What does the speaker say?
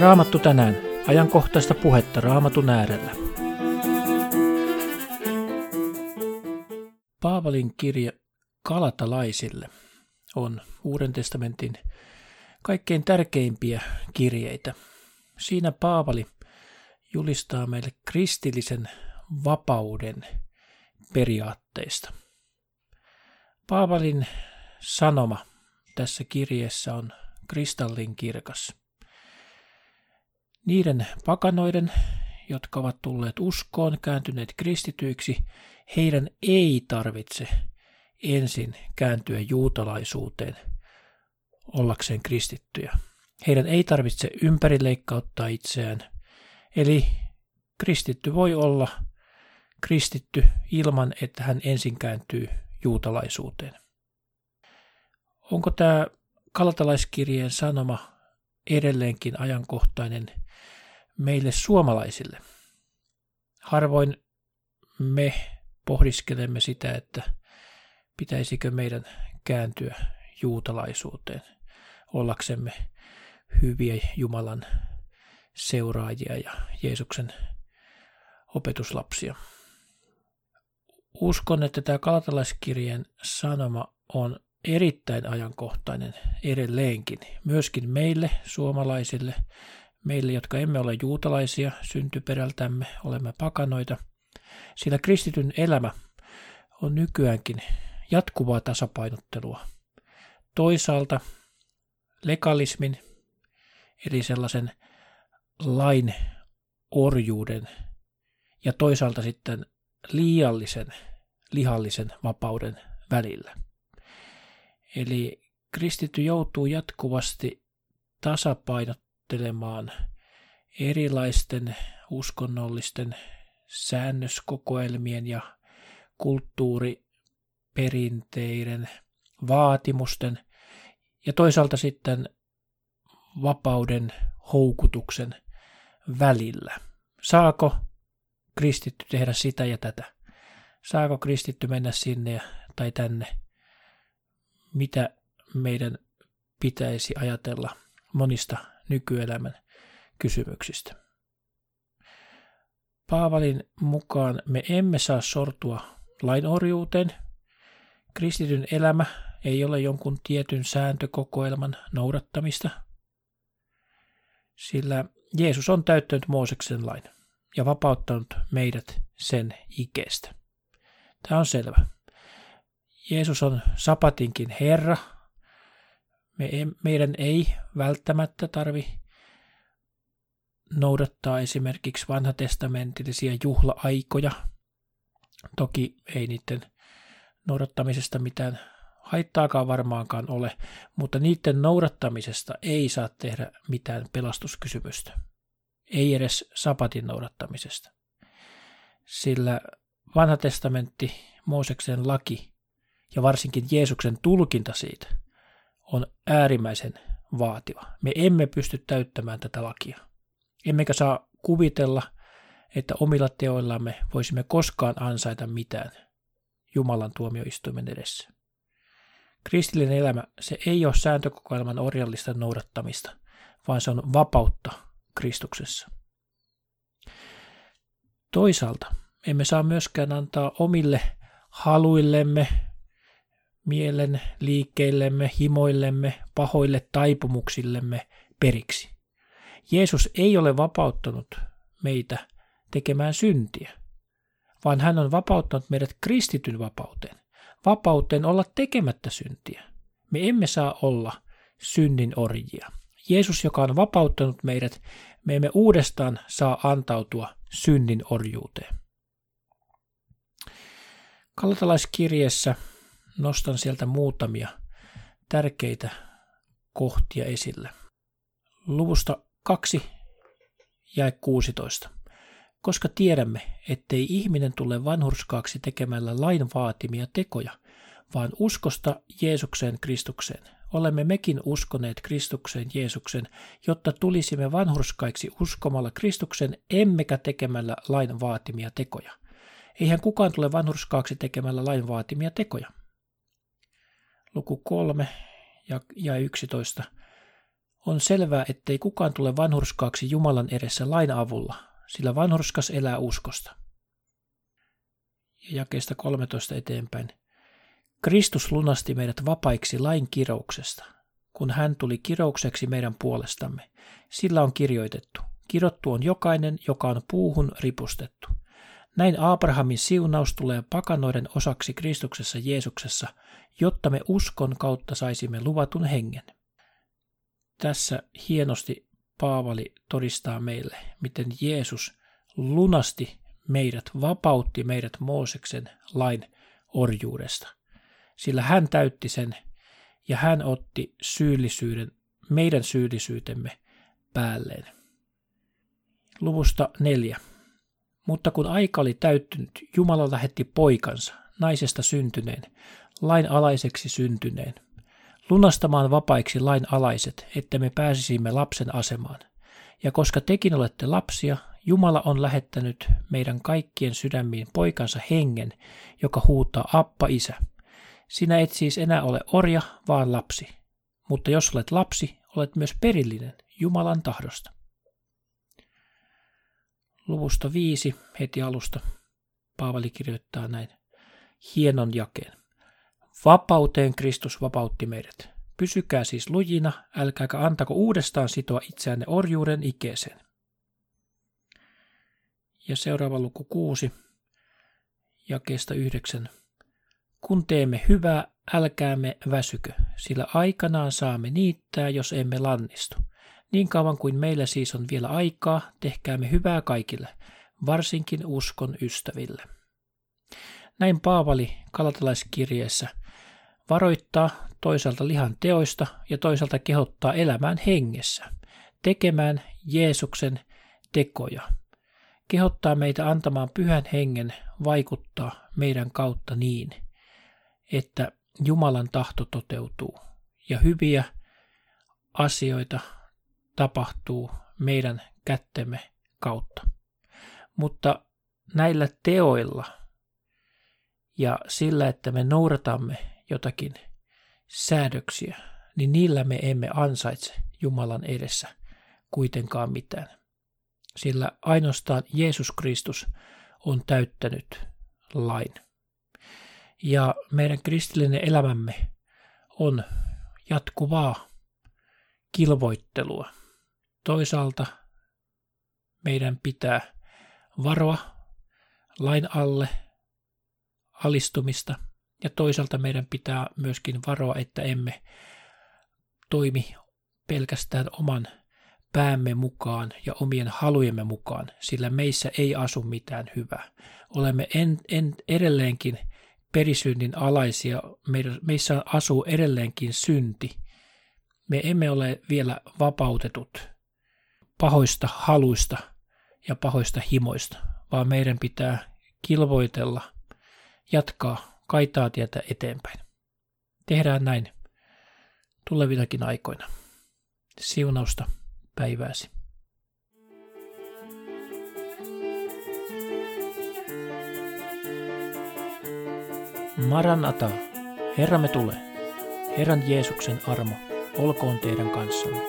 Raamattu tänään. Ajankohtaista puhetta Raamatun äärellä. Paavalin kirja Kalatalaisille on Uuden testamentin kaikkein tärkeimpiä kirjeitä. Siinä Paavali julistaa meille kristillisen vapauden periaatteista. Paavalin sanoma tässä kirjeessä on kristallin kirkas. Niiden pakanoiden, jotka ovat tulleet uskoon, kääntyneet kristityiksi, heidän ei tarvitse ensin kääntyä juutalaisuuteen ollakseen kristittyjä. Heidän ei tarvitse ympärileikkauttaa itseään. Eli kristitty voi olla kristitty ilman, että hän ensin kääntyy juutalaisuuteen. Onko tämä kalatalaiskirjeen sanoma edelleenkin ajankohtainen meille suomalaisille? Harvoin me pohdiskelemme sitä, että pitäisikö meidän kääntyä juutalaisuuteen ollaksemme hyviä Jumalan seuraajia ja Jeesuksen opetuslapsia. Uskon, että tämä kalatalaiskirjeen sanoma on erittäin ajankohtainen edelleenkin, myöskin meille suomalaisille, meille, jotka emme ole juutalaisia syntyperältämme, olemme pakanoita, sillä kristityn elämä on nykyäänkin jatkuvaa tasapainottelua. Toisaalta legalismin, eli sellaisen lain orjuuden ja toisaalta sitten liiallisen lihallisen vapauden välillä. Eli kristitty joutuu jatkuvasti tasapainottelemaan erilaisten uskonnollisten säännöskokoelmien ja kulttuuriperinteiden vaatimusten ja toisaalta sitten vapauden houkutuksen välillä. Saako kristitty tehdä sitä ja tätä? Saako kristitty mennä sinne tai tänne? Mitä meidän pitäisi ajatella monista nykyelämän kysymyksistä? Paavalin mukaan me emme saa sortua lainorjuuteen. Kristityn elämä ei ole jonkun tietyn sääntökokoelman noudattamista, sillä Jeesus on täyttänyt Mooseksen lain ja vapauttanut meidät sen ikeestä. Tämä on selvä. Jeesus on sapatinkin Herra. Me, meidän ei välttämättä tarvi noudattaa esimerkiksi vanhatestamentillisia juhla-aikoja. Toki ei niiden noudattamisesta mitään haittaakaan varmaankaan ole, mutta niiden noudattamisesta ei saa tehdä mitään pelastuskysymystä. Ei edes sapatin noudattamisesta. Sillä vanha testamentti, Mooseksen laki ja varsinkin Jeesuksen tulkinta siitä on äärimmäisen vaativa. Me emme pysty täyttämään tätä lakia. Emmekä saa kuvitella, että omilla teoillamme voisimme koskaan ansaita mitään Jumalan tuomioistuimen edessä. Kristillinen elämä, se ei ole sääntökokoelman orjallista noudattamista, vaan se on vapautta Kristuksessa. Toisaalta emme saa myöskään antaa omille haluillemme, mielen liikkeillemme, himoillemme, pahoille taipumuksillemme periksi. Jeesus ei ole vapauttanut meitä tekemään syntiä, vaan hän on vapauttanut meidät kristityn vapauteen vapauteen olla tekemättä syntiä. Me emme saa olla synnin orjia. Jeesus, joka on vapauttanut meidät, me emme uudestaan saa antautua synnin orjuuteen. Kalatalaiskirjeessä nostan sieltä muutamia tärkeitä kohtia esille. Luvusta 2 ja 16 koska tiedämme, ettei ihminen tule vanhurskaaksi tekemällä lain vaatimia tekoja, vaan uskosta Jeesukseen Kristukseen. Olemme mekin uskoneet Kristukseen Jeesuksen, jotta tulisimme vanhurskaiksi uskomalla Kristuksen emmekä tekemällä lain vaatimia tekoja. Eihän kukaan tule vanhurskaaksi tekemällä lain vaatimia tekoja. Luku 3 ja 11. On selvää, ettei kukaan tule vanhurskaaksi Jumalan edessä lain avulla, sillä vanhurskas elää uskosta. Ja jakeesta 13 eteenpäin. Kristus lunasti meidät vapaiksi lain kirouksesta, kun hän tuli kiroukseksi meidän puolestamme. Sillä on kirjoitettu. Kirottu on jokainen, joka on puuhun ripustettu. Näin Abrahamin siunaus tulee pakanoiden osaksi Kristuksessa Jeesuksessa, jotta me uskon kautta saisimme luvatun hengen. Tässä hienosti Paavali todistaa meille, miten Jeesus lunasti meidät, vapautti meidät Mooseksen lain orjuudesta. Sillä hän täytti sen ja hän otti syyllisyyden, meidän syyllisyytemme päälleen. Luvusta neljä. Mutta kun aika oli täyttynyt, Jumala lähetti poikansa, naisesta syntyneen, lain alaiseksi syntyneen, lunastamaan vapaiksi lain alaiset, että me pääsisimme lapsen asemaan. Ja koska tekin olette lapsia, Jumala on lähettänyt meidän kaikkien sydämiin poikansa hengen, joka huutaa Appa Isä. Sinä et siis enää ole orja, vaan lapsi. Mutta jos olet lapsi, olet myös perillinen Jumalan tahdosta. Luvusta viisi heti alusta Paavali kirjoittaa näin. Hienon jakeen. Vapauteen Kristus vapautti meidät. Pysykää siis lujina, älkääkä antako uudestaan sitoa itseänne orjuuden ikeeseen. Ja seuraava luku kuusi, jakeesta yhdeksän. Kun teemme hyvää, älkäämme väsykö, sillä aikanaan saamme niittää, jos emme lannistu. Niin kauan kuin meillä siis on vielä aikaa, tehkäämme hyvää kaikille, varsinkin uskon ystäville. Näin Paavali kalatalaiskirjeessä varoittaa toisaalta lihan teoista ja toisaalta kehottaa elämään hengessä, tekemään Jeesuksen tekoja. Kehottaa meitä antamaan pyhän hengen vaikuttaa meidän kautta niin, että Jumalan tahto toteutuu ja hyviä asioita tapahtuu meidän kättemme kautta. Mutta näillä teoilla ja sillä, että me noudatamme jotakin säädöksiä, niin niillä me emme ansaitse Jumalan edessä kuitenkaan mitään. Sillä ainoastaan Jeesus Kristus on täyttänyt lain. Ja meidän kristillinen elämämme on jatkuvaa kilvoittelua. Toisaalta meidän pitää varoa lain alle alistumista ja toisaalta meidän pitää myöskin varoa, että emme toimi pelkästään oman päämme mukaan ja omien halujemme mukaan, sillä meissä ei asu mitään hyvää. Olemme en, en, edelleenkin perisynnin alaisia, meissä asuu edelleenkin synti. Me emme ole vielä vapautetut pahoista haluista ja pahoista himoista, vaan meidän pitää kilvoitella, jatkaa kaitaa tietä eteenpäin. Tehdään näin tulevinakin aikoina. Siunausta päivääsi. Maranata, Herramme tule. Herran Jeesuksen armo, olkoon teidän kanssanne.